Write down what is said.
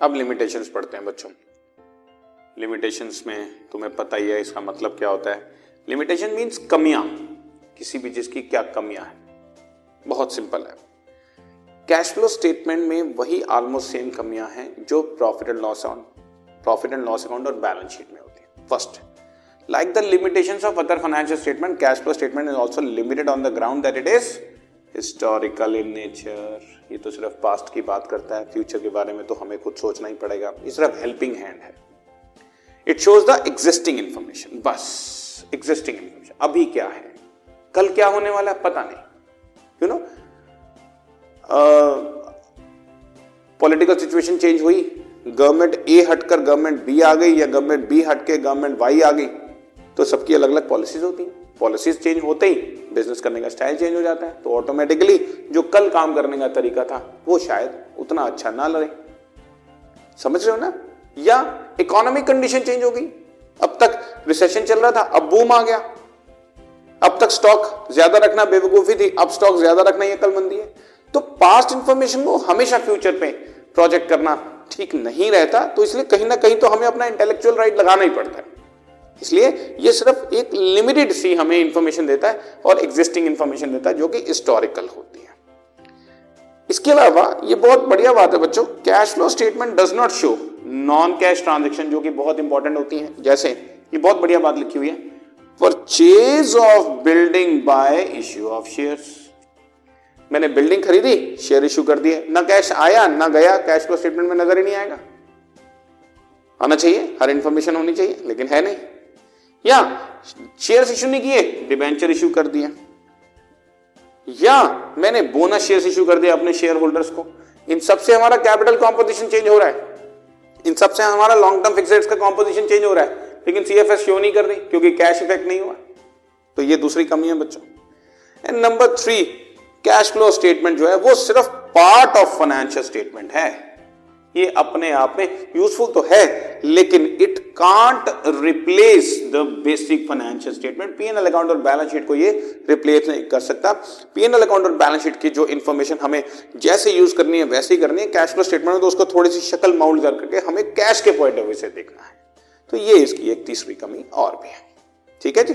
अब लिमिटेशंस पढ़ते हैं बच्चों। लिमिटेशंस में तुम्हें पता ही है इसका मतलब क्या होता है। लिमिटेशन मीन्स कमियाँ, किसी भी चीज़ की क्या कमियाँ है। बहुत सिंपल है। कैश फ्लो स्टेटमेंट में वही ऑलमोस्ट सेम कमियाँ हैं जो profit and loss on profit and loss account और बैलेंस शीट में होती है। First like the limitations of other financial statement cash flow statement is also limited on the ground is historical in nature ये तो सिर्फ़ past की बात करता है फ्यूचर के बारे में तो हमें खुद सोचना ही पड़ेगा। ये सिर्फ़ हेल्पिंग हैंड है। It shows the existing information बस एग्जिस्टिंग इंफॉर्मेशन अभी क्या है? कल क्या होने वाला है? पता नहीं। You know political situation change हुई। गवर्नमेंट ए हटकर गवर्नमेंट बी आ गई या गवर्नमेंट बी हटके गवर्नमेंट वाई आ गई। तो सबकी अलग अलग पॉलिसीज़ होती हैं। पॉलिसीज़ चेंज होते ही बिज़नेस करने का स्टाइल चेंज हो जाता है। तो ऑटोमेटिकली जो कल काम करने का तरीका था, वो शायद उतना अच्छा ना लगे। समझ रहे हो ना? या इकोनॉमिक कंडीशन चेंज हो गई। अब तक रिसेशन चल रहा था, अब बूम आ गया। अब तक स्टॉक ज़्यादा रखना बेवकूफ़ी थी, अब स्टॉक ज़्यादा रखना ये मंदी है। तो पास्ट इंफॉर्मेशन को हमेशा फ्यूचर पे प्रोजेक्ट करना ठीक नहीं रहता तो इसलिए कहीं ना कहीं तो हमें अपना इंटेलेक्चुअल राइट लगाना ही पड़ता है। इसलिए ये सिर्फ़ एक लिमिटेड सी हमें इंफॉर्मेशन देता है और एग्जिस्टिंग इंफॉर्मेशन देता है, जो कि हिस्टोरिकल होती है। इसके अलावा ये बहुत बढ़िया बात है बच्चों cash flow statement does not show non cash transaction जो कि बहुत इंपॉर्टेंट होती है। जैसे ये बहुत बढ़िया बात लिखी हुई है purchase of building by issue of shares मैंने बिल्डिंग खरीदी शेयर इश्यू कर दिए, ना कैश आया, ना गया कैश फ्लो स्टेटमेंट में नज़र ही नहीं आएगा। आना चाहिए, हर इंफॉर्मेशन होनी चाहिए, लेकिन है नहीं। या शेयर इश्यू नहीं किए डिबेंचर इश्यू कर दिया। या मैंने बोनस शेयर इश्यू कर दिया अपने शेयर होल्डर्स को। इन सबसे हमारा कैपिटल कॉम्पोजिशन चेंज हो रहा है। इन सबसे हमारा लॉन्ग टर्म फिक्स का कॉम्पोजिशन चेंज हो रहा है। लेकिन सीएफएस शो नहीं कर रही, क्योंकि कैश इफ़ेक्ट नहीं हुआ। तो ये दूसरी कमी है बच्चों। And number three cash flow statement जो है, वो सिर्फ़ पार्ट ऑफ़ फाइनेंशियल स्टेटमेंट है। ये अपने आप में यूजफुल तो है लेकिन it can't replace the basic financial statement PNL account और बैलेंस शीट को ये रिप्लेस नहीं कर सकता। पीएनएल अकाउंट और बैलेंस शीट की जो इंफॉर्मेशन हमें जैसे यूज़ करनी है, वैसे ही करनी है। कैश फ्लो स्टेटमेंट में तो उसको थोड़ी सी शक्ल माउंट करके हमें कैश के पॉइंट ऑफ़ व्यू से देखना है। तो ये इसकी एक तीसरी कमी और भी है। ठीक है जी?